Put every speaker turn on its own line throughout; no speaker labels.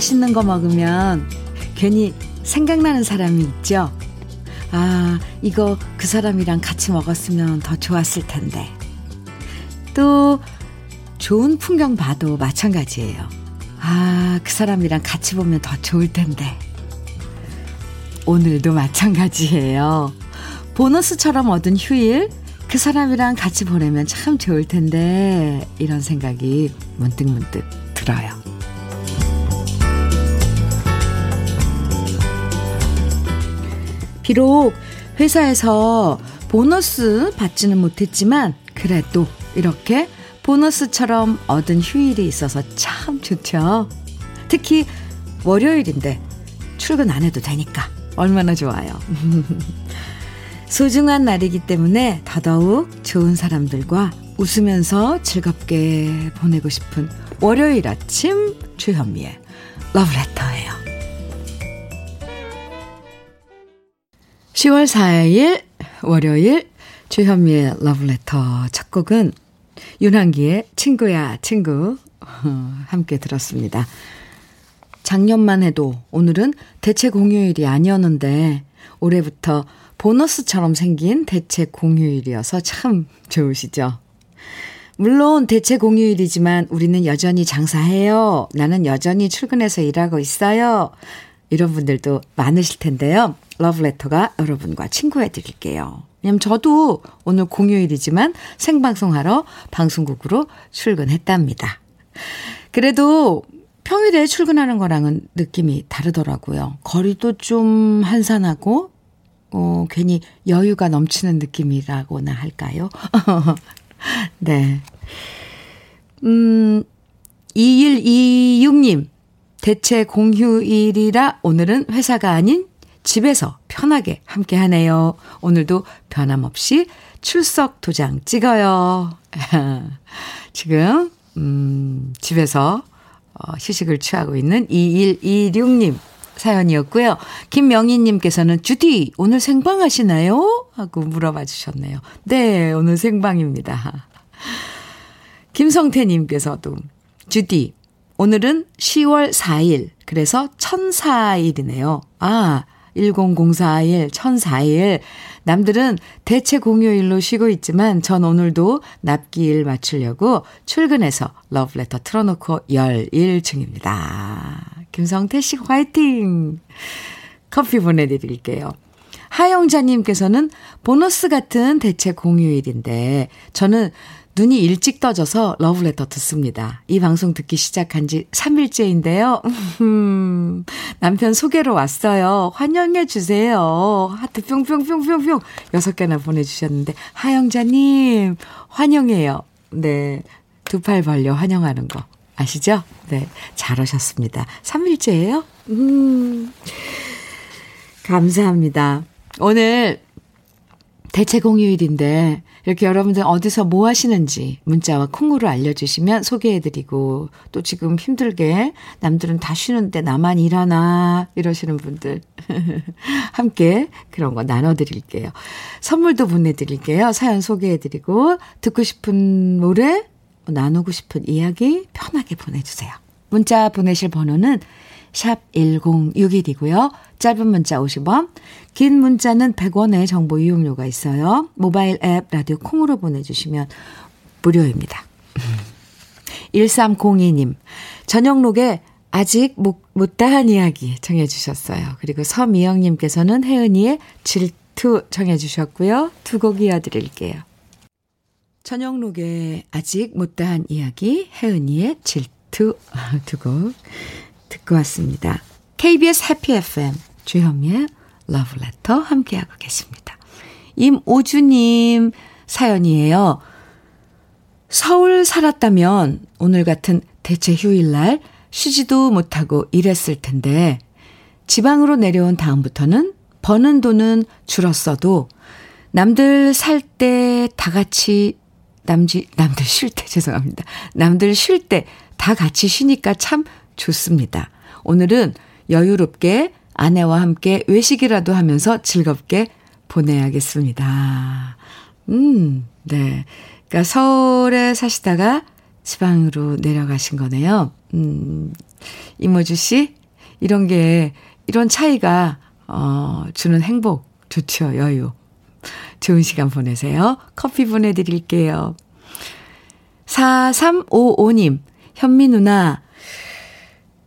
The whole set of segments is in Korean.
맛있는 거 먹으면 괜히 생각나는 사람이 있죠. 아, 이거 그 사람이랑 같이 먹었으면 더 좋았을 텐데. 또, 좋은 풍경 봐도 마찬가지예요. 아, 그 사람이랑 같이 보면 더 좋을 텐데. 오늘도 마찬가지예요. 보너스처럼 얻은 휴일, 그 사람이랑 같이 보내면 참 좋을 텐데, 이런 생각이 문득문득 들어요. 비록 회사에서 보너스 받지는 못했지만, 그래도 이렇게 보너스처럼 얻은 휴일이 있어서 참 좋죠. 특히 월요일인데 출근 안 해도 되니까 얼마나 좋아요. 소중한 날이기 때문에 더더욱 좋은 사람들과 웃으면서 즐겁게 보내고 싶은 월요일 아침 주현미의 러브레터 10월 4일 월요일 주현미의 러브레터 첫 곡은 윤한기의 친구야 친구 함께 들었습니다. 작년만 해도 오늘은 대체 공휴일이 아니었는데 올해부터 보너스처럼 생긴 대체 공휴일이어서 참 좋으시죠? 물론 대체 공휴일이지만 우리는 여전히 장사해요. 나는 여전히 출근해서 일하고 있어요. 이런 분들도 많으실 텐데요. 러브레터가 여러분과 친구해 드릴게요. 왜냐면 저도 오늘 공휴일이지만 생방송하러 방송국으로 출근했답니다. 그래도 평일에 출근하는 거랑은 느낌이 다르더라고요. 거리도 좀 한산하고, 어, 괜히 여유가 넘치는 느낌이라고나 할까요? 네. 음, 2126님, 대체 공휴일이라 오늘은 회사가 아닌 집에서 편하게 함께 하네요. 오늘도 변함없이 출석 도장 찍어요. 지금, 음, 집에서 어, 휴식을 취하고 있는 2126님 사연이었고요. 김명희님께서는 주디, 오늘 생방 하시나요? 하고 물어봐 주셨네요. 네, 오늘 생방입니다. 김성태님께서도 주디, 오늘은 10월 4일, 그래서 천사일이네요. 아, 1004일, 1004일. 남들은 대체 공휴일로 쉬고 있지만 전 오늘도 납기일 맞추려고 출근해서 러브레터 틀어놓고 열일 중입니다. 김성태 씨 화이팅! 커피 보내드릴게요. 하영자님께서는 보너스 같은 대체 공휴일인데 저는 눈이 일찍 떠져서 러브레터 듣습니다. 이 방송 듣기 시작한 지 3일째인데요. 남편 소개로 왔어요. 환영해 주세요. 하트 뿅뿅뿅뿅뿅 여섯 개나 보내주셨는데 하영자님 환영해요. 네, 두 팔 벌려 환영하는 거 아시죠? 네, 잘하셨습니다. 3일째예요. 음, 감사합니다. 오늘 대체 공휴일인데 이렇게 여러분들 어디서 뭐 하시는지 문자와 콩으로 알려주시면 소개해드리고 또 지금 힘들게 남들은 다 쉬는데 나만 일하나 이러시는 분들 함께 그런 거 나눠드릴게요. 선물도 보내드릴게요. 사연 소개해드리고 듣고 싶은 노래 나누고 싶은 이야기 편하게 보내주세요. 문자 보내실 번호는 샵 1061이고요. 짧은 문자 50원, 긴 문자는 100원의 정보 이용료가 있어요. 모바일 앱 라디오 콩으로 보내주시면 무료입니다. 1302님, 저녁록에 아직 못, 못다한 이야기 청해주셨어요. 그리고 서미영님께서는 혜은이의 질투 청해주셨고요. 두 곡 이어드릴게요. 저녁록에 아직 못다한 이야기, 혜은이의 질투 두 곡 듣고 왔습니다. KBS 해피 FM 주현미의 러브레터 함께하고 계십니다. 임오주님 사연이에요. 서울 살았다면 오늘 같은 대체 휴일날 쉬지도 못하고 일했을 텐데 지방으로 내려온 다음부터는 버는 돈은 줄었어도 남들 살 때 다 같이 남지 남들 쉴 때 죄송합니다. 남들 쉴 때 다 같이 쉬니까 참 좋습니다. 오늘은 여유롭게 아내와 함께 외식이라도 하면서 즐겁게 보내야겠습니다. 음, 네. 그러니까 서울에 사시다가 지방으로 내려가신 거네요. 음, 이모주 씨, 이런 게, 이런 차이가, 어, 주는 행복 좋죠, 여유. 좋은 시간 보내세요. 커피 보내드릴게요. 4355님, 현미 누나,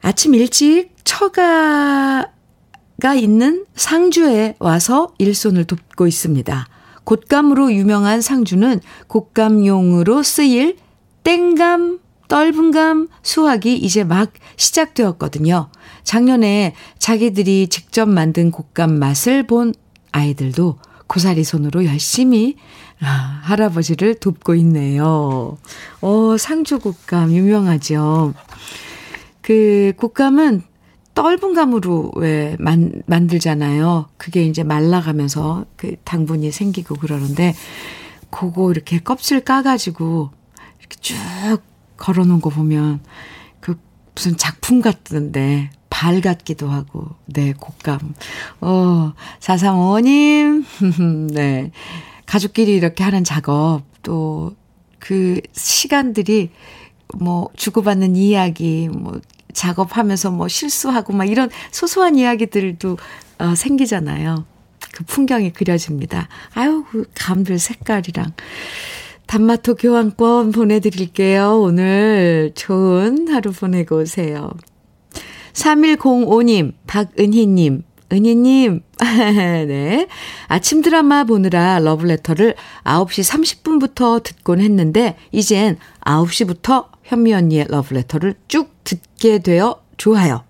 아침 일찍 처가가 있는 상주에 와서 일손을 돕고 있습니다. 곶감으로 유명한 상주는 곶감용으로 쓰일 땡감, 떫은감 수확이 이제 막 시작되었거든요. 작년에 자기들이 직접 만든 곶감 맛을 본 아이들도 고사리 손으로 열심히 아, 할아버지를 돕고 있네요. 어, 상주 곶감 유명하죠. 그 곶감은 떫은 감으로 왜 만, 만들잖아요. 그게 이제 말라가면서 그 당분이 생기고 그러는데 그거 이렇게 껍질 까가지고 이렇게 쭉 걸어놓은 거 보면 그 무슨 작품 같던데 발 같기도 하고 네 곶감. 어 435님. 네. 가족끼리 이렇게 하는 작업 또 그 시간들이 뭐 주고받는 이야기 뭐 작업하면서 뭐 실수하고 막 이런 소소한 이야기들도 어, 생기잖아요. 그 풍경이 그려집니다. 아유, 그 감들 색깔이랑. 단마토 교환권 보내드릴게요. 오늘 좋은 하루 보내고 오세요. 3105님, 박은희님, 은희님, 네. 아침 드라마 보느라 러브레터를 9시 30분부터 듣곤 했는데, 이젠 9시부터 현미 언니의 러브레터를 쭉 듣게 되어 좋아요.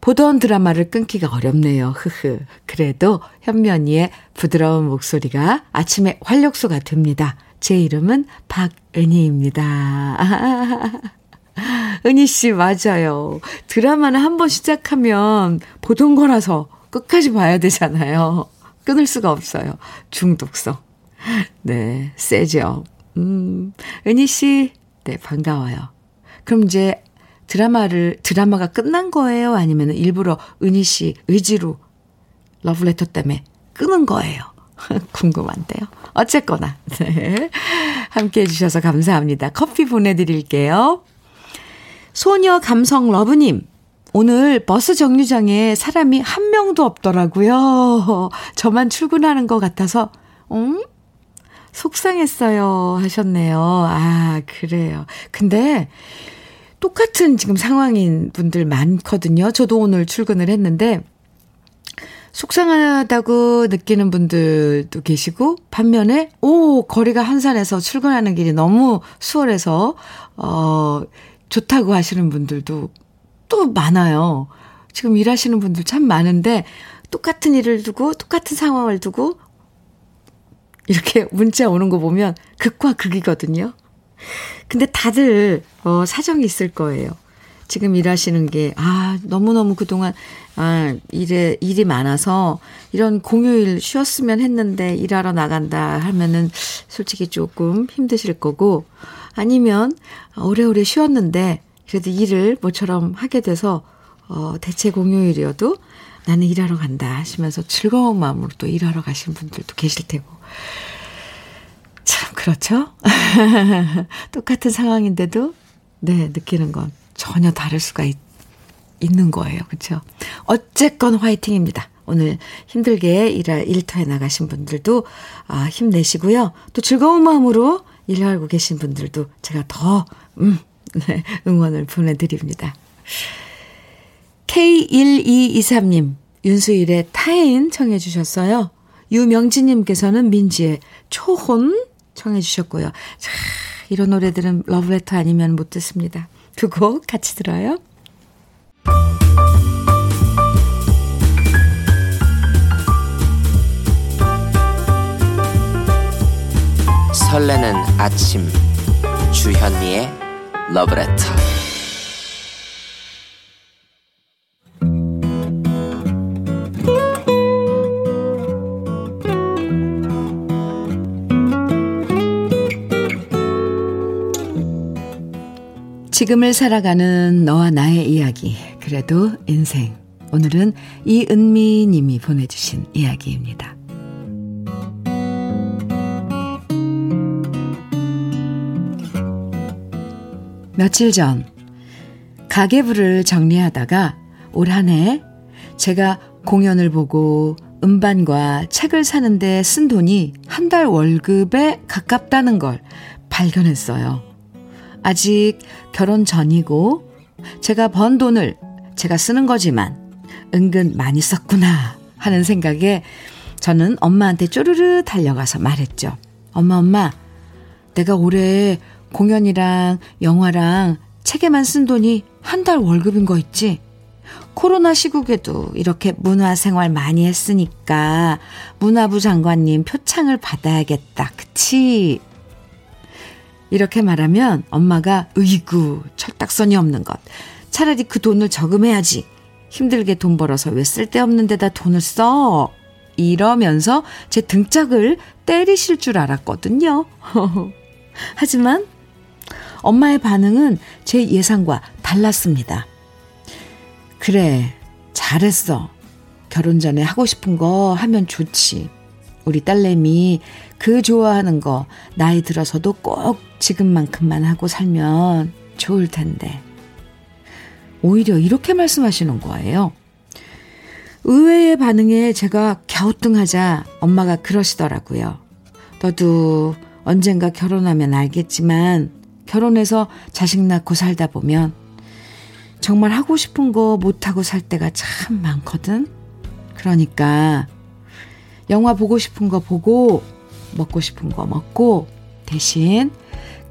보던 드라마를 끊기가 어렵네요. 흐흐. 그래도 현미 언니의 부드러운 목소리가 아침에 활력소가 됩니다. 제 이름은 박은희입니다. 은희 씨, 맞아요. 드라마는 한 번 시작하면 보던 거라서 끝까지 봐야 되잖아요. 끊을 수가 없어요. 중독성. 네, 세죠. 음, 은희 씨, 네, 반가워요. 그럼 이제 드라마를, 드라마가 끝난 거예요? 아니면 일부러 은희 씨 의지로 러브레터 때문에 끊은 거예요? 궁금한데요. 어쨌거나, 네. 함께 해주셔서 감사합니다. 커피 보내드릴게요. 소녀 감성 러브님, 오늘 버스 정류장에 사람이 한 명도 없더라고요. 저만 출근하는 것 같아서, 응? 속상했어요. 하셨네요. 아, 그래요. 근데, 똑같은 지금 상황인 분들 많거든요. 저도 오늘 출근을 했는데, 속상하다고 느끼는 분들도 계시고, 반면에, 오, 거리가 한산해서 출근하는 길이 너무 수월해서, 어, 좋다고 하시는 분들도 또 많아요. 지금 일하시는 분들 참 많은데 똑같은 일을 두고 똑같은 상황을 두고 이렇게 문자 오는 거 보면 극과 극이거든요. 근데 다들 어 사정이 있을 거예요. 지금 일하시는 게, 아, 너무너무 그동안, 아, 일에, 일이 많아서, 이런 공휴일 쉬었으면 했는데, 일하러 나간다 하면은, 솔직히 조금 힘드실 거고, 아니면, 오래오래 쉬었는데, 그래도 일을 모처럼 하게 돼서 어, 대체 공휴일이어도 나는 일하러 간다 하시면서 즐거운 마음으로 또 일하러 가신 분들도 계실 테고. 참, 그렇죠? 똑같은 상황인데도, 네, 느끼는 건 전혀 다를 수가 있, 있는 거예요. 그렇죠? 어쨌건 화이팅입니다. 오늘 힘들게 일할 일터에 나가신 분들도 아, 힘내시고요. 또 즐거운 마음으로 일하고 계신 분들도 제가 더 음, 네, 응원을 보내드립니다. K1223님, 윤수일의 타인 청해 주셨어요. 유명진님께서는 민지의 초혼 청해 주셨고요. 자, 이런 노래들은 러브레터 아니면 못 듣습니다. 두 곡 같이 들어요.
설레는 아침 주현미의 러브레터
지금을 살아가는 너와 나의 이야기 그래도 인생 오늘은 이은미 님이 보내주신 이야기입니다. 며칠 전 가계부를 정리하다가 올 한 해 제가 공연을 보고 음반과 책을 사는데 쓴 돈이 한 달 월급에 가깝다는 걸 발견했어요. 아직 결혼 전이고 제가 번 돈을 제가 쓰는 거지만 은근 많이 썼구나 하는 생각에 저는 엄마한테 쪼르르 달려가서 말했죠. 엄마, 엄마, 내가 올해 공연이랑 영화랑 책에만 쓴 돈이 한 달 월급인 거 있지? 코로나 시국에도 이렇게 문화생활 많이 했으니까 문화부 장관님 표창을 받아야겠다. 그치? 이렇게 말하면 엄마가 으이구 철딱선이 없는 것. 차라리 그 돈을 저금해야지. 힘들게 돈 벌어서 왜 쓸데없는 데다 돈을 써? 이러면서 제 등짝을 때리실 줄 알았거든요. 하지만 엄마의 반응은 제 예상과 달랐습니다. 그래, 잘했어. 결혼 전에 하고 싶은 거 하면 좋지. 우리 딸내미 그 좋아하는 거 나이 들어서도 꼭 지금만큼만 하고 살면 좋을 텐데. 오히려 이렇게 말씀하시는 거예요. 의외의 반응에 제가 갸우뚱하자 엄마가 그러시더라고요. 너도 언젠가 결혼하면 알겠지만 결혼해서 자식 낳고 살다 보면 정말 하고 싶은 거 못하고 살 때가 참 많거든. 그러니까 영화 보고 싶은 거 보고 먹고 싶은 거 먹고 대신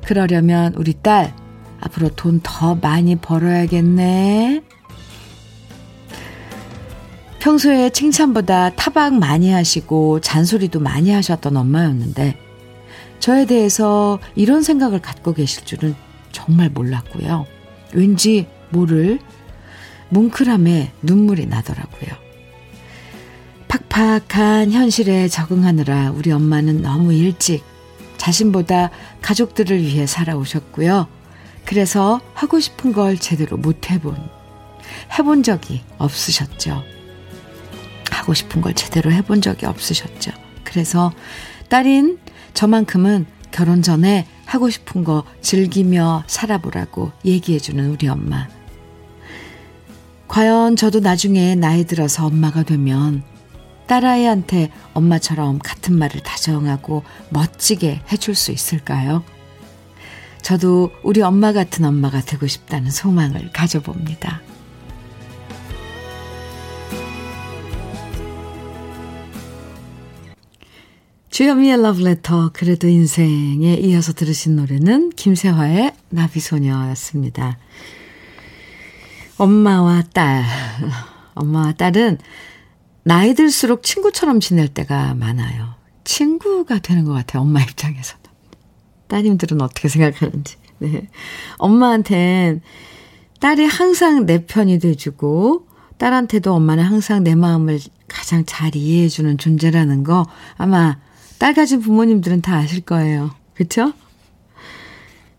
그러려면 우리 딸 앞으로 돈 더 많이 벌어야겠네. 평소에 칭찬보다 타박 많이 하시고 잔소리도 많이 하셨던 엄마였는데 저에 대해서 이런 생각을 갖고 계실 줄은 정말 몰랐고요. 왠지 모를 뭉클함에 눈물이 나더라고요. 팍팍한 현실에 적응하느라 우리 엄마는 너무 일찍 자신보다 가족들을 위해 살아오셨고요. 그래서 하고 싶은 걸 제대로 못 해본, 해본 적이 없으셨죠. 하고 싶은 걸 제대로 해본 적이 없으셨죠. 그래서 딸인 저만큼은 결혼 전에 하고 싶은 거 즐기며 살아보라고 얘기해주는 우리 엄마. 과연 저도 나중에 나이 들어서 엄마가 되면 딸아이한테 엄마처럼 같은 말을 다정하고 멋지게 해줄 수 있을까요? 저도 우리 엄마 같은 엄마가 되고 싶다는 소망을 가져봅니다. 주현미의 러브레터 그래도 인생에 이어서 들으신 노래는 김세화의 나비소녀였습니다. 엄마와 딸. 엄마와 딸은 나이 들수록 친구처럼 지낼 때가 많아요. 친구가 되는 것 같아요. 엄마 입장에서는. 따님들은 어떻게 생각하는지. 네. 엄마한텐 딸이 항상 내 편이 돼주고, 딸한테도 엄마는 항상 내 마음을 가장 잘 이해해주는 존재라는 거 아마 딸 가진 부모님들은 다 아실 거예요. 그쵸?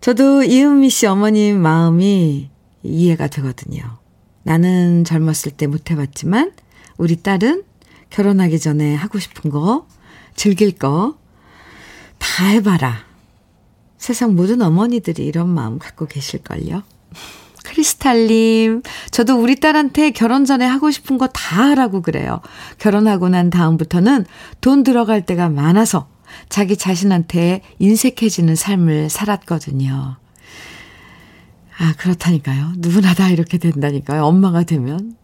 저도 이은미 씨 어머님 마음이 이해가 되거든요. 나는 젊었을 때 못 해봤지만 우리 딸은 결혼하기 전에 하고 싶은 거, 즐길 거 다 해봐라. 세상 모든 어머니들이 이런 마음 갖고 계실걸요. 크리스탈님, 저도 우리 딸한테 결혼 전에 하고 싶은 거 다 하라고 그래요. 결혼하고 난 다음부터는 돈 들어갈 때가 많아서 자기 자신한테 인색해지는 삶을 살았거든요. 아, 그렇다니까요. 누구나 다 이렇게 된다니까요. 엄마가 되면.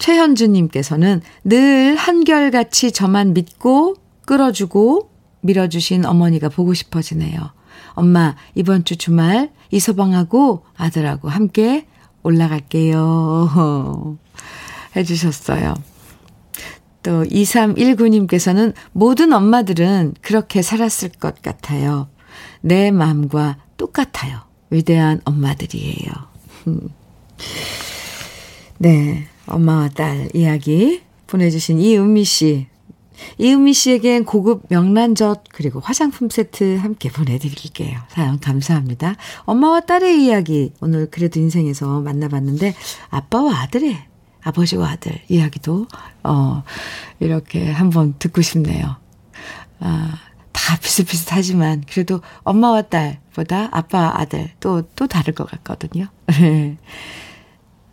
최현주님께서는 늘 한결같이 저만 믿고 끌어주고 밀어주신 어머니가 보고 싶어지네요. 엄마, 이번 주 주말 이서방하고 아들하고 함께 올라갈게요. 해주셨어요. 또 2319님께서는 모든 엄마들은 그렇게 살았을 것 같아요. 내 마음과 똑같아요. 위대한 엄마들이에요. 네. 엄마와 딸 이야기 보내주신 이은미 씨. 이은미 씨에겐 고급 명란젓 그리고 화장품 세트 함께 보내드릴게요. 사연 감사합니다. 엄마와 딸의 이야기 오늘 그래도 인생에서 만나봤는데 아빠와 아들의 아버지와 아들 이야기도 어 이렇게 한번 듣고 싶네요. 아, 다다 비슷비슷하지만 그래도 엄마와 딸보다 아빠 아들 또, 또 다를 것 같거든요.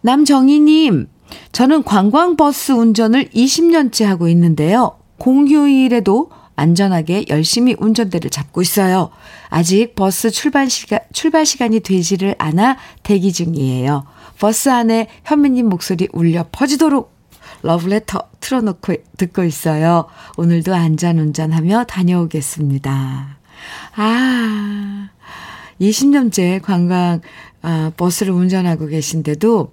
남정희님, 저는 관광버스 운전을 20년째 하고 있는데요. 공휴일에도 안전하게 열심히 운전대를 잡고 있어요. 아직 버스 출발 시간, 출발 시간이 되지를 않아 대기 중이에요. 버스 안에 현미님 목소리 울려 퍼지도록 러브레터 틀어놓고 듣고 있어요. 오늘도 안전 운전하며 다녀오겠습니다. 아, 20년째 관광 아, 버스를 운전하고 계신데도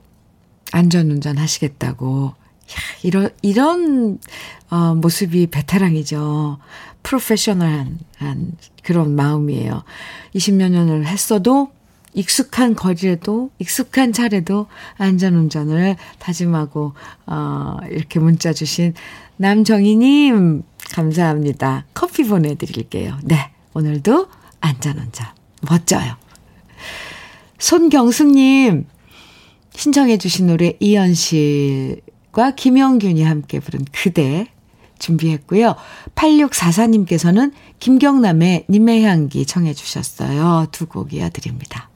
안전 운전 하시겠다고. 야, 이런 이런 어, 모습이 베테랑이죠. 프로페셔널한 한 그런 마음이에요. 20여 년을 했어도 익숙한 거리에도 익숙한 차례도 안전운전을 다짐하고 어, 이렇게 문자 주신 남정희님 감사합니다. 커피 보내드릴게요. 네, 오늘도 안전운전 멋져요. 손경숙님 신청해 주신 노래 이현실과 김영균이 함께 부른 그대 준비했고요. 8644님께서는 김경남의 님의 향기 청해 주셨어요. 두 곡 이어드립니다.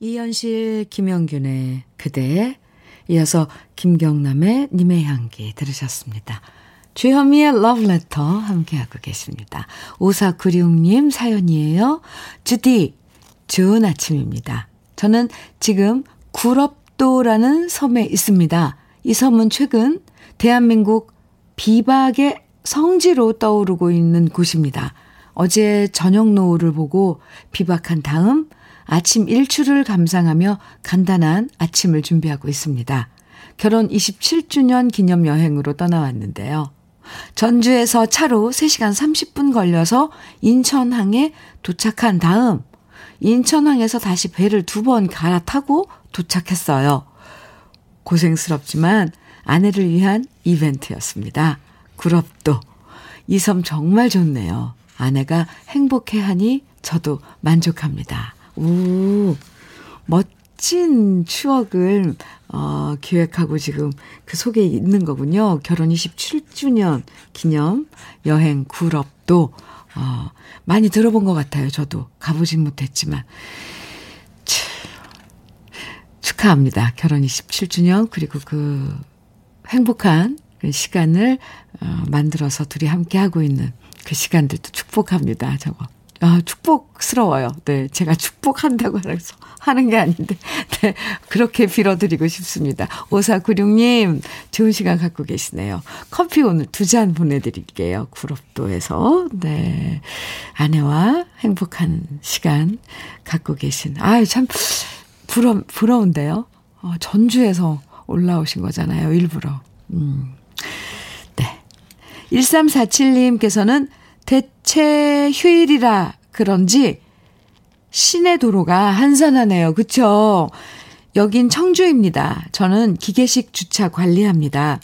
이현실, 김영균의 그대, 이어서 김경남의 님의 향기 들으셨습니다. 주현미의 러브레터 함께하고 계십니다. 5496님 사연이에요. 주디, 좋은 아침입니다. 저는 지금 구럽도라는 섬에 있습니다. 이 섬은 최근 대한민국 비박의 성지로 떠오르고 있는 곳입니다. 어제 저녁 노을을 보고 비박한 다음 아침 일출을 감상하며 간단한 아침을 준비하고 있습니다. 결혼 27주년 기념 여행으로 떠나왔는데요. 전주에서 차로 3시간 30분 걸려서 인천항에 도착한 다음 인천항에서 다시 배를 두 번 갈아타고 도착했어요. 고생스럽지만 아내를 위한 이벤트였습니다. 구럽도. 이 섬 정말 좋네요. 아내가 행복해 하니 저도 만족합니다. 오, 멋진 추억을, 어, 기획하고 지금 그 속에 있는 거군요. 결혼 27주년 기념 여행 구럽도, 어, 많이 들어본 것 같아요. 저도 가보진 못했지만. 참, 축하합니다. 결혼 27주년, 그리고 그 행복한 그 시간을 어, 만들어서 둘이 함께 하고 있는 그 시간들도 축복합니다. 저거. 아, 축복스러워요. 네. 제가 축복한다고 해서 하는 게 아닌데, 네. 그렇게 빌어드리고 싶습니다. 5496님, 좋은 시간 갖고 계시네요. 커피 오늘 두 잔 보내드릴게요. 구럽도에서. 네. 아내와 행복한 시간 갖고 계신. 아유, 참, 부러, 부러운데요. 어, 전주에서 올라오신 거잖아요. 일부러. 음. 네. 1347님께서는 대체 휴일이라 그런지 시내 도로가 한산하네요. 그쵸? 여긴 청주입니다. 저는 기계식 주차 관리합니다.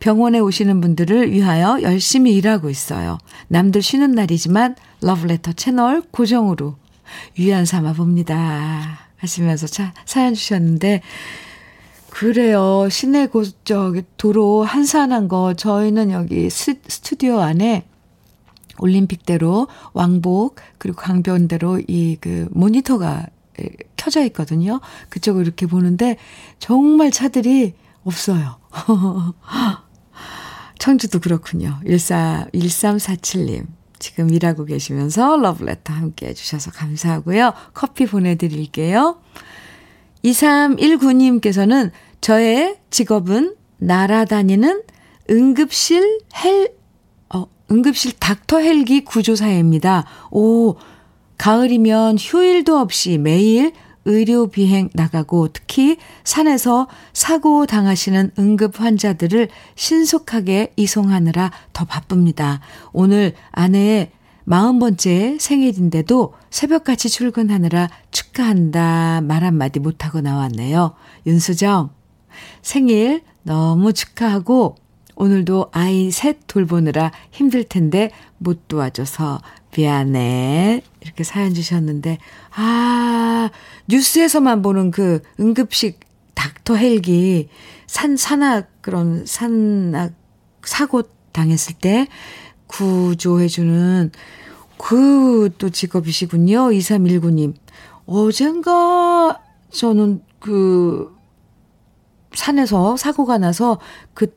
병원에 오시는 분들을 위하여 열심히 일하고 있어요. 남들 쉬는 날이지만 러브레터 채널 고정으로 위안 삼아 봅니다. 하시면서 차, 사연 주셨는데, 그래요. 시내 고, 저기, 도로 한산한 거, 저희는 여기 스, 스튜디오 안에 올림픽대로 왕복 그리고 강변대로 이 그 모니터가 켜져 있거든요. 그쪽을 이렇게 보는데 정말 차들이 없어요. 청주도 그렇군요. 14, 1347님. 지금 일하고 계시면서 러브레터 함께 해주셔서 감사하고요. 커피 보내드릴게요. 2319님께서는 저의 직업은 날아다니는 응급실 헬 응급실 닥터 헬기 구조사입니다. 오, 가을이면 휴일도 없이 매일 의료 비행 나가고 특히 산에서 사고 당하시는 응급 환자들을 신속하게 이송하느라 더 바쁩니다. 오늘 아내의 40번째 생일인데도 새벽같이 출근하느라 축하한다 말 한마디 못하고 나왔네요. 윤수정, 생일 너무 축하하고 오늘도 아이 셋 돌보느라 힘들 텐데 못 도와줘서 미안해. 이렇게 사연 주셨는데, 아, 뉴스에서만 보는 그 응급식 닥터 헬기, 산, 산악, 그런 산악, 사고 당했을 때 구조해주는 그 또 직업이시군요. 2319님. 어젠가 저는 그 산에서 사고가 나서 그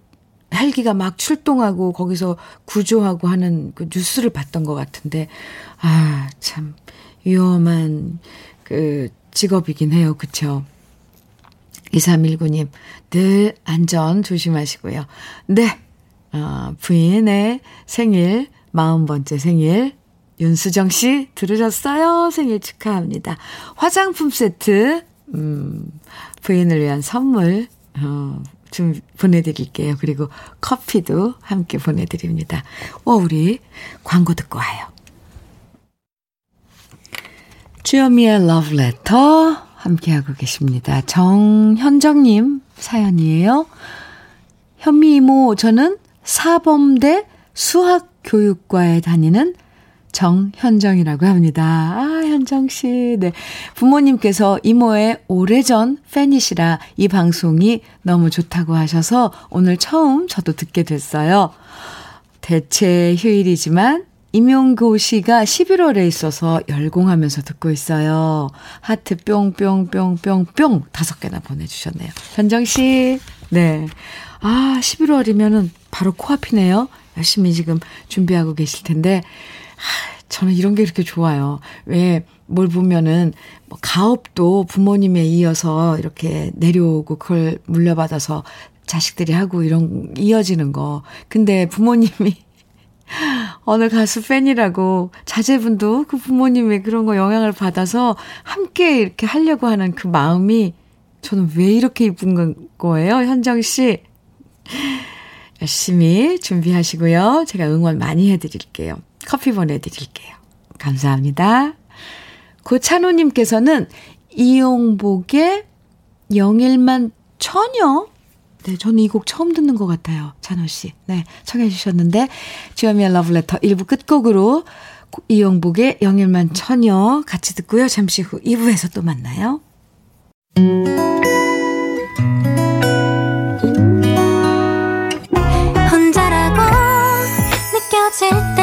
헬기가 막 출동하고 거기서 구조하고 하는 그 뉴스를 봤던 것 같은데, 아, 참, 위험한 그 직업이긴 해요. 그쵸? 2319님, 늘 안전 조심하시고요. 네, 어, 부인의 생일, 40번째 생일, 윤수정 씨 들으셨어요? 생일 축하합니다. 화장품 세트, 음, 부인을 위한 선물, 어, 좀 보내드릴게요. 그리고 커피도 함께 보내드립니다. 어, 우리 광고 듣고 와요. 주여미의 러브레터 함께하고 계십니다. 정현정님 사연이에요. 현미 이모, 저는 사범대 수학교육과에 다니는 정현정이라고 합니다. 아, 현정 씨. 네. 부모님께서 이모의 오래전 팬이시라 이 방송이 너무 좋다고 하셔서 오늘 처음 저도 듣게 됐어요. 대체 휴일이지만 임용고 씨가 11월에 있어서 열공하면서 듣고 있어요. 하트 뿅뿅뿅뿅뿅 다섯 개나 보내주셨네요. 현정 씨, 네. 아, 11월이면은 바로 코앞이네요. 열심히 지금 준비하고 계실 텐데, 저는 이런 게 이렇게 좋아요. 왜, 뭘 보면은, 뭐, 가업도 부모님에 이어서 이렇게 내려오고 그걸 물려받아서 자식들이 하고 이런, 이어지는 거. 근데 부모님이 어느 가수 팬이라고 자제분도 그 부모님의 그런 거 영향을 받아서 함께 이렇게 하려고 하는 그 마음이 저는 왜 이렇게 이쁜 거예요, 현정 씨? 열심히 준비하시고요. 제가 응원 많이 해드릴게요. 커피 보내드릴게요. 감사합니다. 고찬호님께서는 이용복의 영일만 처녀? 네, 저는 이 곡 처음 듣는 것 같아요. 찬호 씨. 네, 청해 주셨는데, 주여미의 러브레터 1부 끝곡으로 이용복의 영일만 처녀 같이 듣고요. 잠시 후 2부에서 또 만나요. 혼자라고 느껴질 때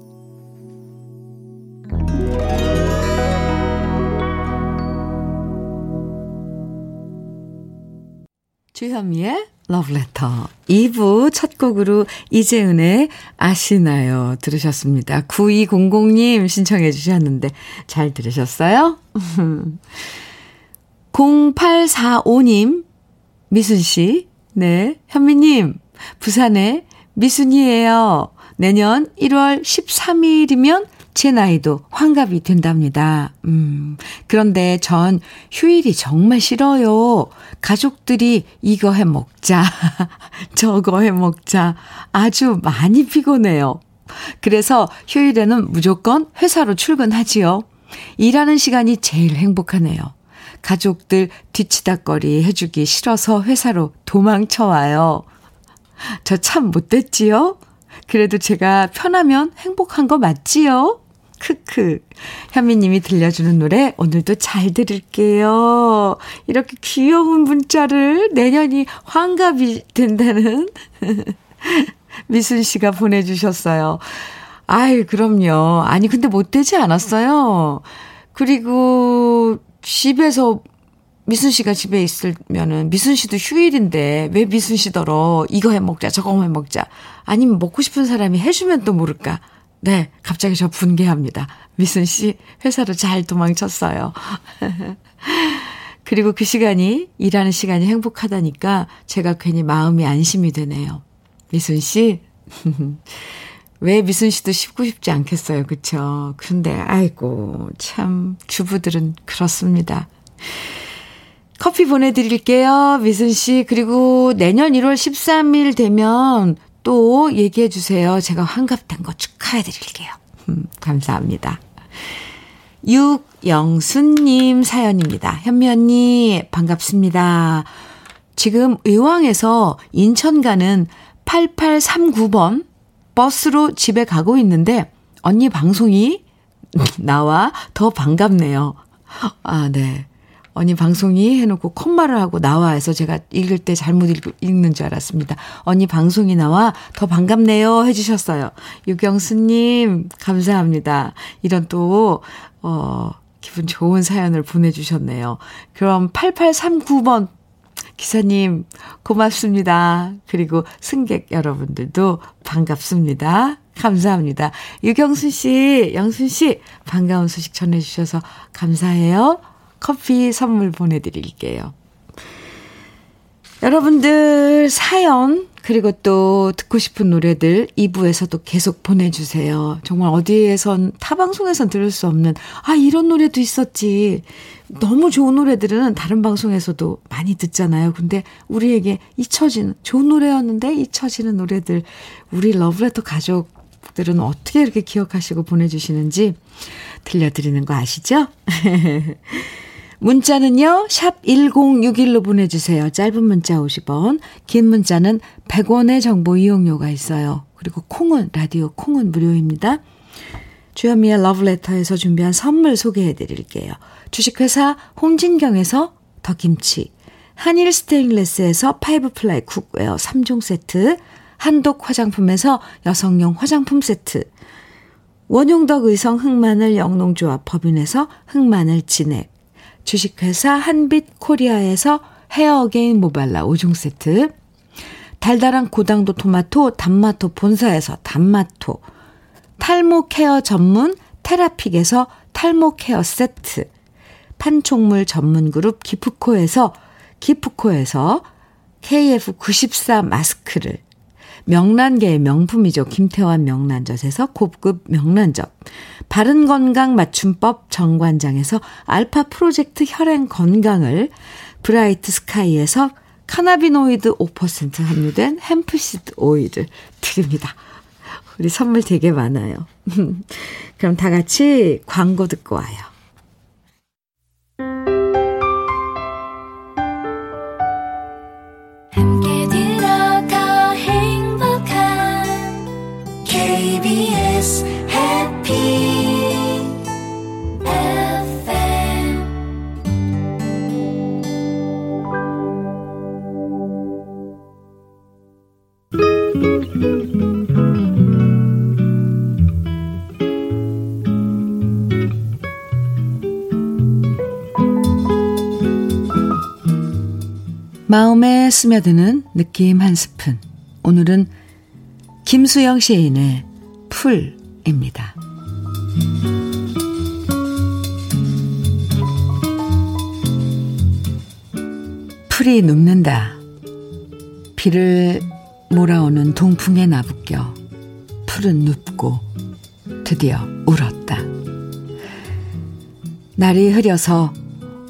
주현미의 러브레터 2부 첫 곡으로 이재은의 아시나요 들으셨습니다. 9200님 신청해 주셨는데 잘 들으셨어요? 0845님 미순 씨, 네 현미님 부산에 미순이에요. 내년 1월 13일이면 제 나이도 환갑이 된답니다. 음, 그런데 전 휴일이 정말 싫어요. 가족들이 이거 해 먹자, 저거 해 먹자. 아주 많이 피곤해요. 그래서 휴일에는 무조건 회사로 출근하지요. 일하는 시간이 제일 행복하네요. 가족들 뒤치다거리 해주기 싫어서 회사로 도망쳐와요. 저 참 못됐지요? 그래도 제가 편하면 행복한 거 맞지요? 크크. 현미님이 들려주는 노래 오늘도 잘 들을게요. 이렇게 귀여운 문자를 내년이 환갑이 된다는 미순 씨가 보내주셨어요. 아유, 그럼요. 아니, 근데 못 되지 않았어요. 그리고 집에서 미순 씨가 집에 있으면은 미순 씨도 휴일인데 왜 미순 씨더러 이거 해 먹자 저거 해 먹자 아니면 먹고 싶은 사람이 해주면 또 모를까 네, 갑자기 저 분개합니다. 미순 씨, 회사로 잘 도망쳤어요. 그리고 그 시간이, 일하는 시간이 행복하다니까 제가 괜히 마음이 안심이 되네요. 미순 씨, 왜 미순 씨도 쉽고 싶지 않겠어요. 그쵸? 근데, 아이고, 참, 주부들은 그렇습니다. 커피 보내드릴게요, 미순 씨. 그리고 내년 1월 13일 되면 또 얘기해 주세요. 제가 환갑된 거 축하해 드릴게요. 음, 감사합니다. 육영순님 사연입니다. 현미 언니, 반갑습니다. 지금 의왕에서 인천 가는 8839번 버스로 집에 가고 있는데, 언니 방송이 나와 더 반갑네요. 아, 네. 언니 방송이 해놓고 콤마를 하고 나와 해서 제가 읽을 때 잘못 읽, 읽는 줄 알았습니다. 언니 방송이 나와 더 반갑네요 해주셨어요. 유경수님, 감사합니다. 이런 또, 어, 기분 좋은 사연을 보내주셨네요. 그럼 8839번 기사님, 고맙습니다. 그리고 승객 여러분들도 반갑습니다. 감사합니다. 유경순 씨, 영순 씨, 반가운 소식 전해주셔서 감사해요. 커피 선물 보내드릴게요. 여러분들 사연, 그리고 또 듣고 싶은 노래들 2부에서도 계속 보내주세요. 정말 어디에선, 타방송에선 들을 수 없는, 아, 이런 노래도 있었지. 너무 좋은 노래들은 다른 방송에서도 많이 듣잖아요. 근데 우리에게 잊혀지는, 좋은 노래였는데 잊혀지는 노래들, 우리 러브레터 가족들은 어떻게 이렇게 기억하시고 보내주시는지 들려드리는 거 아시죠? 문자는요, 샵 1061로 보내주세요. 짧은 문자 50원, 긴 문자는 100원의 정보 이용료가 있어요. 그리고 콩은, 라디오 콩은 무료입니다. 주현미의 러브레터에서 준비한 선물 소개해 드릴게요. 주식회사 홍진경에서 더김치, 한일 스테인레스에서 five ply cookware 3종 세트, 한독 화장품에서 여성용 화장품 세트, 원용덕 의성 흑마늘 영농조합 법인에서 흑마늘 진액, 주식회사 한빛 코리아에서 헤어 어게인 모발라 5종 세트, 달달한 고당도 토마토 단마토 본사에서 단마토, 탈모 케어 전문 테라픽에서 탈모 케어 세트, 판촉물 전문 그룹 기프코에서 기프코에서 KF94 마스크를 명란계의 명품이죠. 김태환 명란젓에서 고급 명란젓. 바른 건강 맞춤법 정관장에서 알파 프로젝트 혈행 건강을 브라이트 스카이에서 cannabinoid 5% 함유된 hemp seed 오일을 드립니다. 우리 선물 되게 많아요. 그럼 다 같이 광고 듣고 와요. 스며드는 느낌 한 스푼. 오늘은 김수영 시인의 풀입니다. 풀이 눕는다. 비를 몰아오는 동풍에 나부껴 풀은 눕고 드디어 울었다. 날이 흐려서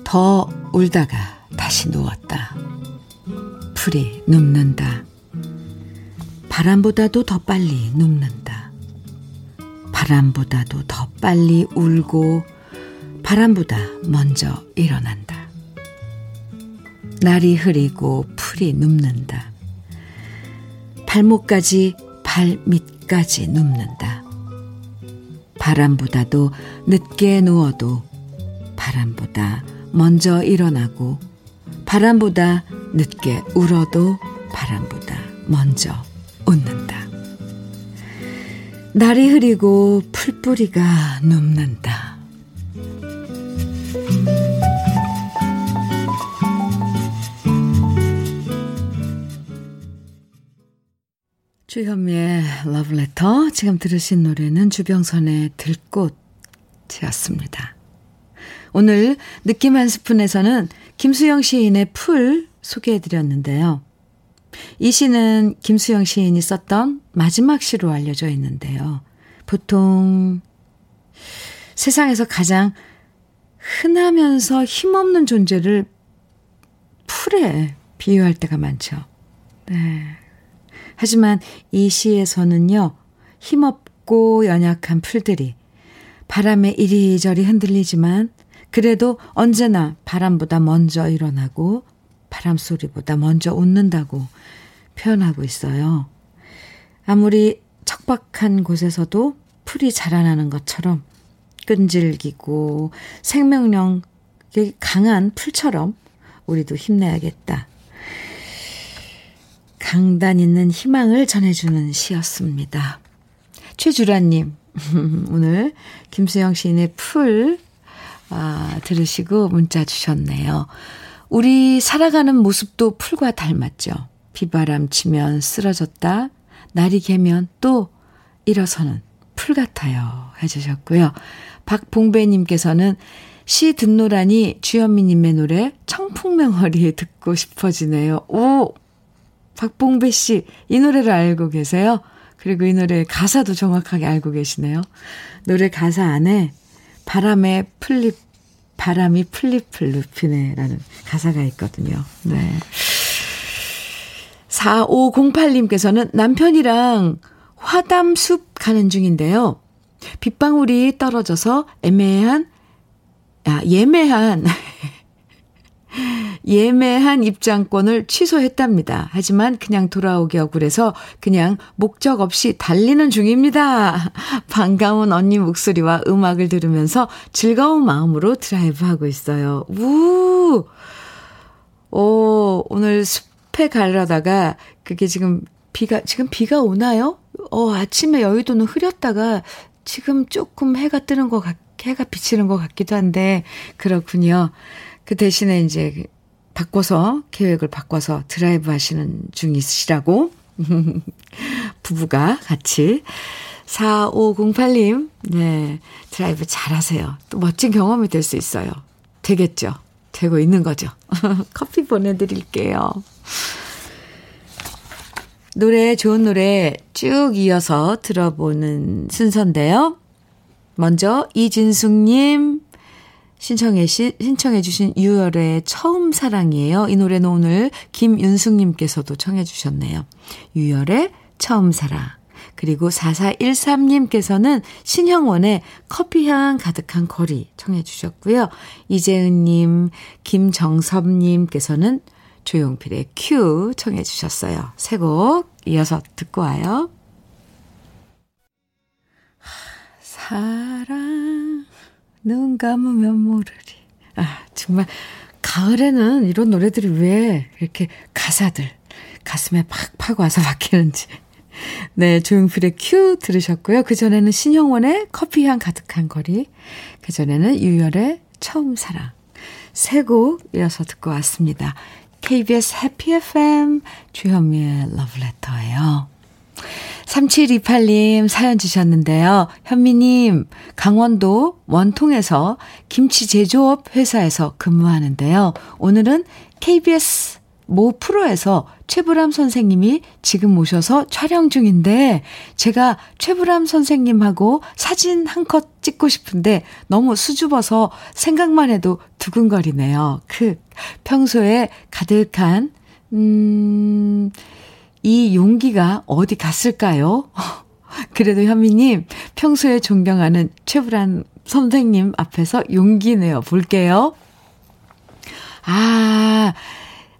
더 울다가 다시 누웠다. 풀이 눕는다. 바람보다도 더 빨리 눕는다. 바람보다도 더 빨리 울고 바람보다 먼저 일어난다. 날이 흐리고 풀이 눕는다. 발목까지 발밑까지 눕는다. 바람보다도 늦게 누워도 바람보다 먼저 일어나고 바람보다 늦게 울어도 바람보다 먼저 웃는다. 날이 흐리고 풀뿌리가 눕는다. 주현미의 러브레터. 지금 들으신 노래는 주병선의 들꽃이었습니다. 오늘 느낌 한 스푼에서는 김수영 시인의 풀 소개해드렸는데요. 이 시는 김수영 시인이 썼던 마지막 시로 알려져 있는데요. 보통 세상에서 가장 흔하면서 힘없는 존재를 풀에 비유할 때가 많죠. 네. 하지만 이 시에서는요, 힘없고 연약한 풀들이 바람에 이리저리 흔들리지만 그래도 언제나 바람보다 먼저 일어나고 바람 소리보다 먼저 웃는다고 표현하고 있어요. 아무리 척박한 곳에서도 풀이 자라나는 것처럼 끈질기고 생명력이 강한 풀처럼 우리도 힘내야겠다. 강단 있는 희망을 전해주는 시였습니다. 최주라님, 오늘 김수영 시인의 풀, 아, 들으시고 문자 주셨네요. 우리 살아가는 모습도 풀과 닮았죠. 비바람 치면 쓰러졌다, 날이 개면 또 일어서는 풀 같아요. 해주셨고요. 박봉배님께서는 시 듣노라니 주현미님의 노래 청풍명월이 듣고 싶어지네요. 오! 박봉배 씨, 이 노래를 알고 계세요? 그리고 이 노래 가사도 정확하게 알고 계시네요. 노래 가사 안에 바람에 풀잎, 바람이 풀잎을 눕히네 라는 가사가 있거든요. 네. 4508님께서는 남편이랑 화담숲 가는 중인데요. 빗방울이 떨어져서 애매한, 아, 예매한, 예매한 입장권을 취소했답니다. 하지만 그냥 돌아오기 억울해서 그냥 목적 없이 달리는 중입니다. 반가운 언니 목소리와 음악을 들으면서 즐거운 마음으로 드라이브 하고 있어요. 우! 오, 오늘 숲에 가려다가 그게 지금 비가, 지금 비가 오나요? 어, 아침에 여의도는 흐렸다가 지금 조금 해가 뜨는 것 같, 해가 비치는 것 같기도 한데, 그렇군요. 그 대신에 이제 바꿔서, 계획을 바꿔서 드라이브 하시는 중이시라고. 부부가 같이. 4508님, 네, 드라이브 잘 하세요. 또 멋진 경험이 될 수 있어요. 되겠죠? 되고 있는 거죠. 커피 보내드릴게요. 노래, 좋은 노래 쭉 이어서 들어보는 순서인데요. 먼저 이진숙님 신청해, 신청해 주신 유열의 처음 사랑이에요. 이 노래는 오늘 김윤숙님께서도 청해 주셨네요. 유열의 처음 사랑. 그리고 4413님께서는 신형원의 커피향 가득한 거리 청해 주셨고요. 이재은님, 김정섭님께서는 조용필의 큐 청해 주셨어요. 세 곡 이어서 듣고 와요. 사랑 눈 감으면 모르리. 아 정말 가을에는 이런 노래들이 왜 이렇게 가사들 가슴에 팍팍 와서 박히는지. 네, 조용필의 큐 들으셨고요. 그전에는 신영원의 커피향 가득한 거리. 그전에는 유열의 처음 사랑. 세 곡 이어서 듣고 왔습니다. KBS 해피 FM 주현미의 러브레터예요. 3728님 사연 주셨는데요. 현미님, 강원도 원통에서 김치 제조업 회사에서 근무하는데요. 오늘은 KBS 모 프로에서 최불암 선생님이 지금 오셔서 촬영 중인데 제가 최불암 선생님하고 사진 한 컷 찍고 싶은데 너무 수줍어서 생각만 해도 두근거리네요. 그 평소에 가득한 음, 이 용기가 어디 갔을까요? 그래도 현미님, 평소에 존경하는 최불안 선생님 앞에서 용기 내어 볼게요. 아,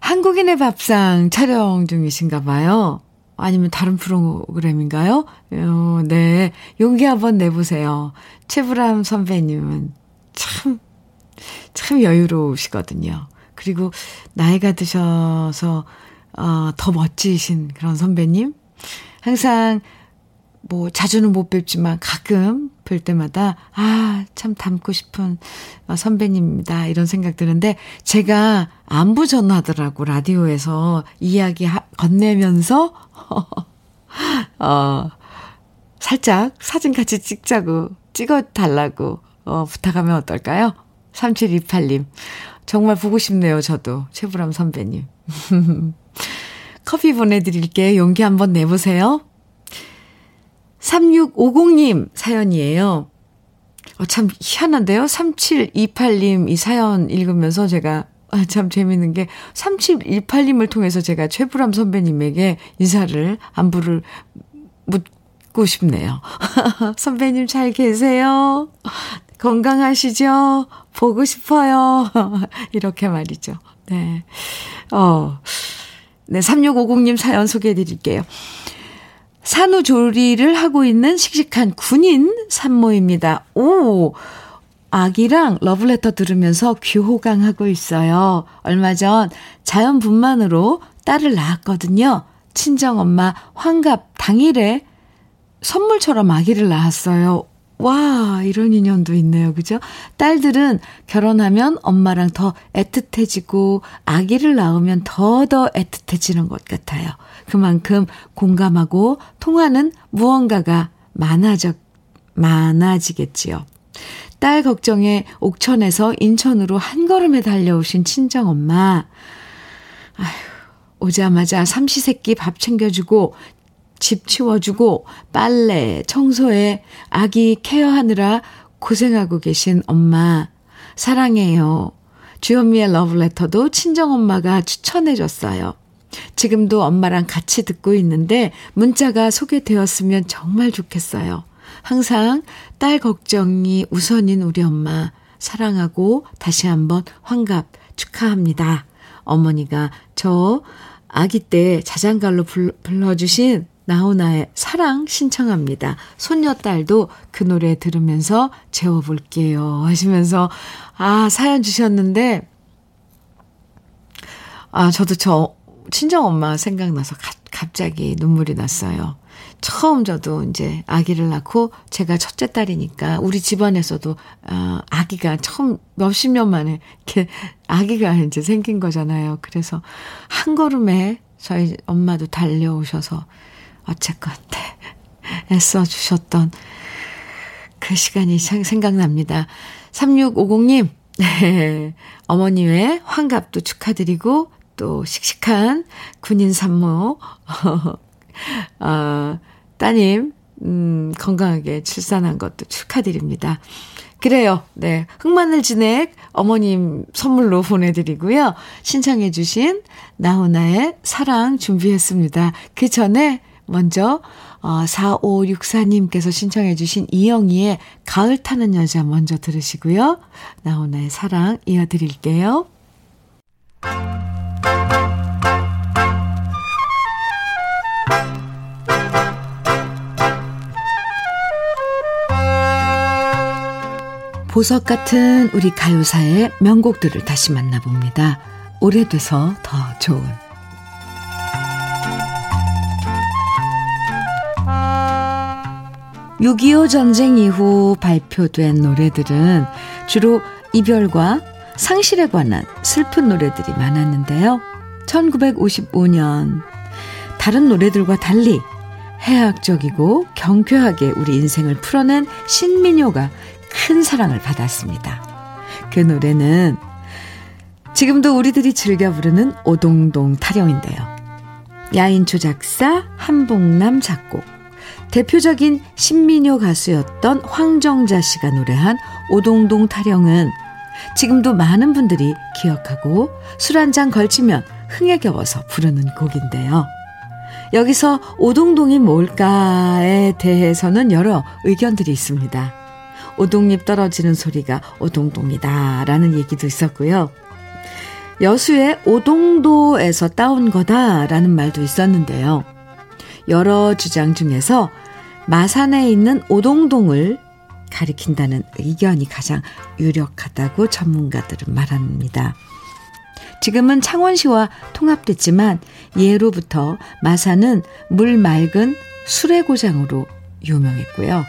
한국인의 밥상 촬영 중이신가 봐요. 아니면 다른 프로그램인가요? 어, 네. 용기 한번 내보세요. 최불암 선배님은 참, 참 여유로우시거든요. 그리고 나이가 드셔서, 어, 더 멋지신 그런 선배님? 항상 뭐 자주는 못 뵙지만 가끔 뵐 때마다 아, 참 닮고 싶은 어, 선배님입니다. 이런 생각 드는데 제가 안부 전하더라고 라디오에서 이야기 하, 건네면서 어 살짝 사진 같이 찍자고 찍어 달라고 어 부탁하면 어떨까요? 3728님. 정말 보고 싶네요, 저도. 최불암 선배님. 커피 보내드릴게요. 용기 한번 내보세요. 3650님 사연이에요. 어, 참 희한한데요? 3728님 이 사연 읽으면서 제가 아, 참 재밌는 게 3728님을 통해서 제가 최불암 선배님에게 인사를 안부를 묻고 싶네요. 선배님 잘 계세요? 건강하시죠? 보고 싶어요. 이렇게 말이죠. 네. 어. 네, 3650님 사연 소개해 드릴게요. 산후조리를 하고 있는 씩씩한 군인 산모입니다. 오! 아기랑 러브레터 들으면서 귀호강하고 있어요. 얼마 전 자연분만으로 딸을 낳았거든요. 친정엄마 환갑 당일에 선물처럼 아기를 낳았어요. 와, 이런 인연도 있네요. 그죠? 딸들은 결혼하면 엄마랑 더 애틋해지고 아기를 낳으면 더더 애틋해지는 것 같아요. 그만큼 공감하고 통하는 무언가가 많아져, 많아지겠지요. 딸 걱정에 옥천에서 인천으로 한 걸음에 달려오신 친정엄마. 아휴, 오자마자 삼시세끼 밥 챙겨주고 집 치워주고 빨래, 청소에 아기 케어하느라 고생하고 계신 엄마 사랑해요. 주현미의 러브레터도 친정엄마가 추천해줬어요. 지금도 엄마랑 같이 듣고 있는데 문자가 소개되었으면 정말 좋겠어요. 항상 딸 걱정이 우선인 우리 엄마 사랑하고 다시 한번 환갑 축하합니다. 어머니가 저 아기 때 자장가로 불러주신 나훈아의 사랑 신청합니다. 손녀딸도 그 노래 들으면서 재워볼게요. 하시면서, 아, 사연 주셨는데, 아, 저도 저 친정 엄마 생각나서 가, 갑자기 눈물이 났어요. 처음 저도 이제 아기를 낳고 제가 첫째 딸이니까 우리 집안에서도 아, 아기가 처음 몇십 년 만에 이렇게 아기가 이제 생긴 거잖아요. 그래서 한 걸음에 저희 엄마도 달려오셔서 어쨌건 네, 애써 주셨던 그 시간이 생각납니다. 3650님, 네, 어머님의 환갑도 축하드리고 또 씩씩한 군인 산모 어, 따님, 음, 건강하게 출산한 것도 축하드립니다. 그래요. 네. 흑마늘 진액 어머님 선물로 보내드리고요. 신청해주신 나훈아의 사랑 준비했습니다. 그 전에 먼저, 어, 4564님께서 신청해 주신 이영희의 가을 타는 여자 먼저 들으시고요. 나훈아의 사랑 이어드릴게요. 보석 같은 우리 가요사의 명곡들을 다시 만나봅니다. 오래돼서 더 좋은. (6.25) 전쟁 이후 발표된 노래들은 주로 이별과 상실에 관한 슬픈 노래들이 많았는데요. 1955년 다른 노래들과 달리 해학적이고 경쾌하게 우리 인생을 풀어낸 신민요가 큰 사랑을 받았습니다. 그 노래는 지금도 우리들이 즐겨 부르는 오동동 타령인데요. 야인초 작사, 한복남 작곡, 대표적인 신민요 가수였던 황정자 씨가 노래한 오동동 타령은 지금도 많은 분들이 기억하고 술 한 잔 걸치면 흥에 겨워서 부르는 곡인데요. 여기서 오동동이 뭘까에 대해서는 여러 의견들이 있습니다. 오동잎 떨어지는 소리가 오동동이다 라는 얘기도 있었고요. 여수의 오동도에서 따온 거다라는 말도 있었는데요. 여러 주장 중에서 마산에 있는 오동동을 가리킨다는 의견이 가장 유력하다고 전문가들은 말합니다. 지금은 창원시와 통합됐지만 예로부터 마산은 물 맑은 수레고장으로 유명했고요.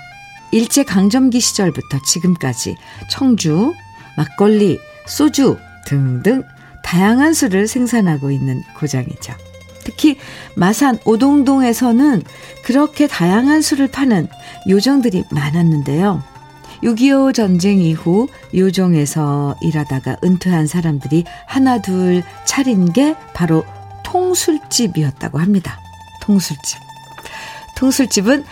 일제 강점기 시절부터 지금까지 청주, 막걸리, 소주 등등 다양한 술을 생산하고 있는 고장이죠. 특히 마산 오동동에서는 그렇게 다양한 술을 파는 요정들이 많았는데요. 6.25 전쟁 이후 요정에서 일하다가 은퇴한 사람들이 하나 둘 차린 게 바로 통술집이었다고 합니다. 통술집. 통술집은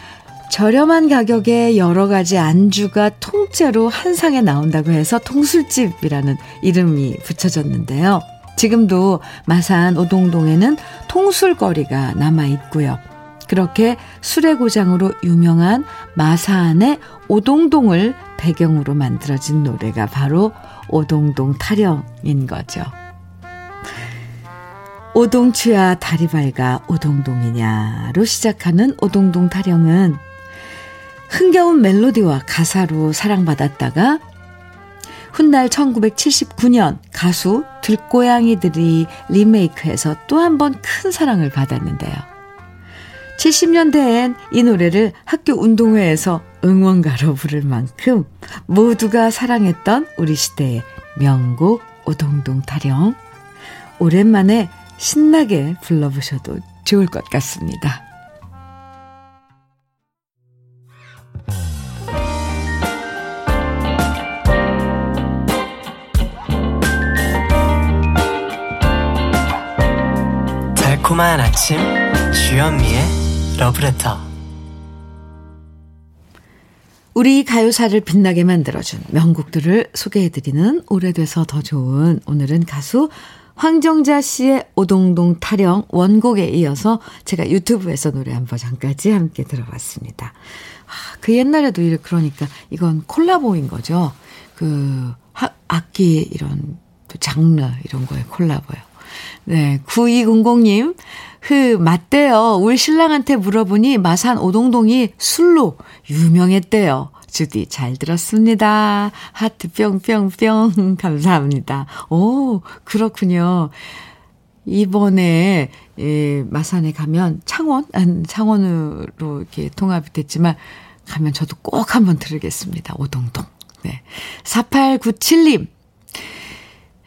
저렴한 가격에 여러 가지 안주가 통째로 한 상에 나온다고 해서 통술집이라는 이름이 붙여졌는데요. 지금도 마산 오동동에는 통술거리가 남아 있고요. 그렇게 술의 고장으로 유명한 마사안의 오동동을 배경으로 만들어진 노래가 바로 오동동 타령인 거죠. 오동추야 다리 밝아 오동동이냐로 시작하는 오동동 타령은 흥겨운 멜로디와 가사로 사랑받았다가 훗날 1979년 가수 들고양이들이 리메이크해서 또 한 번 큰 사랑을 받았는데요. 70년대엔 이 노래를 학교 운동회에서 응원가로 부를 만큼 모두가 사랑했던 우리 시대의 명곡 오동동 타령. 오랜만에 신나게 불러보셔도 좋을 것 같습니다.
달콤한 아침 주현미의 러브레터
우리 가요사를 빛나게 만들어준 명곡들을 소개해드리는 오래돼서 더 좋은 오늘은 가수 황정자 씨의 오동동 타령 원곡에 이어서 제가 유튜브에서 노래한 버전까지 함께 들어봤습니다. 아, 그 옛날에도 그러니까 이건 콜라보인 거죠. 그 하, 악기 이런 장르 이런 거에 콜라보요. 네, 9200님. 흐, 맞대요. 우리 신랑한테 물어보니 마산 오동동이 술로 유명했대요. 주디 잘 들었습니다. 하트 뿅뿅뿅 감사합니다. 오 그렇군요. 이번에 예, 마산에 가면 창원 창원으로 이렇게 통합이 됐지만 가면 저도 꼭 한번 들으겠습니다. 오동동. 네. 4897님.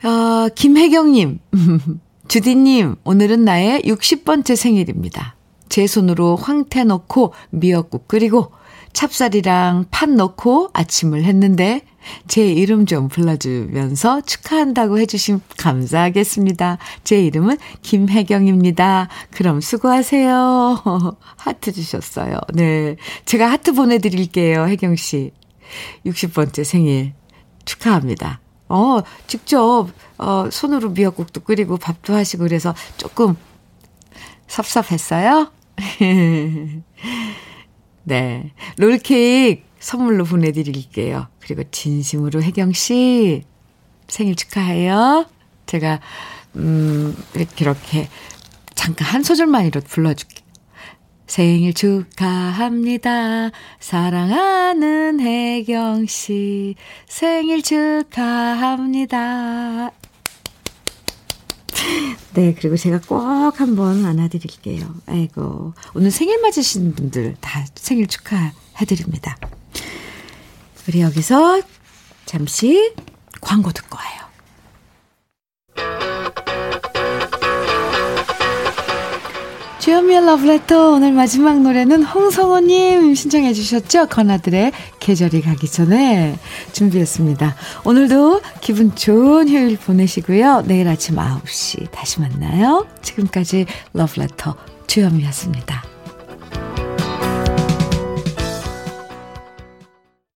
어, 김혜경님. 주디님, 오늘은 나의 60번째 생일입니다. 제 손으로 황태 넣고 미역국 끓이고 찹쌀이랑 팥 넣고 아침을 했는데 제 이름 좀 불러주면서 축하한다고 해주심 감사하겠습니다. 제 이름은 김혜경입니다. 그럼 수고하세요. 하트 주셨어요. 네. 제가 하트 보내드릴게요, 혜경씨. 60번째 생일 축하합니다. 어, 직접, 어, 손으로 미역국도 끓이고 밥도 하시고 그래서 조금 섭섭했어요? 네. 롤케이크 선물로 보내드릴게요. 그리고 진심으로 혜경씨 생일 축하해요. 제가, 음, 이렇게, 이렇게 잠깐 한 소절만이라도 불러줄게요. 생일 축하합니다. 사랑하는 혜경 씨. 생일 축하합니다. 네, 그리고 제가 꼭 한번 안아드릴게요. 아이고, 오늘 생일 맞으신 분들 다 생일 축하해드립니다. 우리 여기서 잠시 광고 듣고 와요. 주현미의 러브레터 오늘 마지막 노래는 홍성호님 신청해 주셨죠? 건아들의 계절이 가기 전에 준비했습니다. 오늘도 기분 좋은 휴일 보내시고요. 내일 아침 9시 다시 만나요. 지금까지 러브레터 주현미였습니다.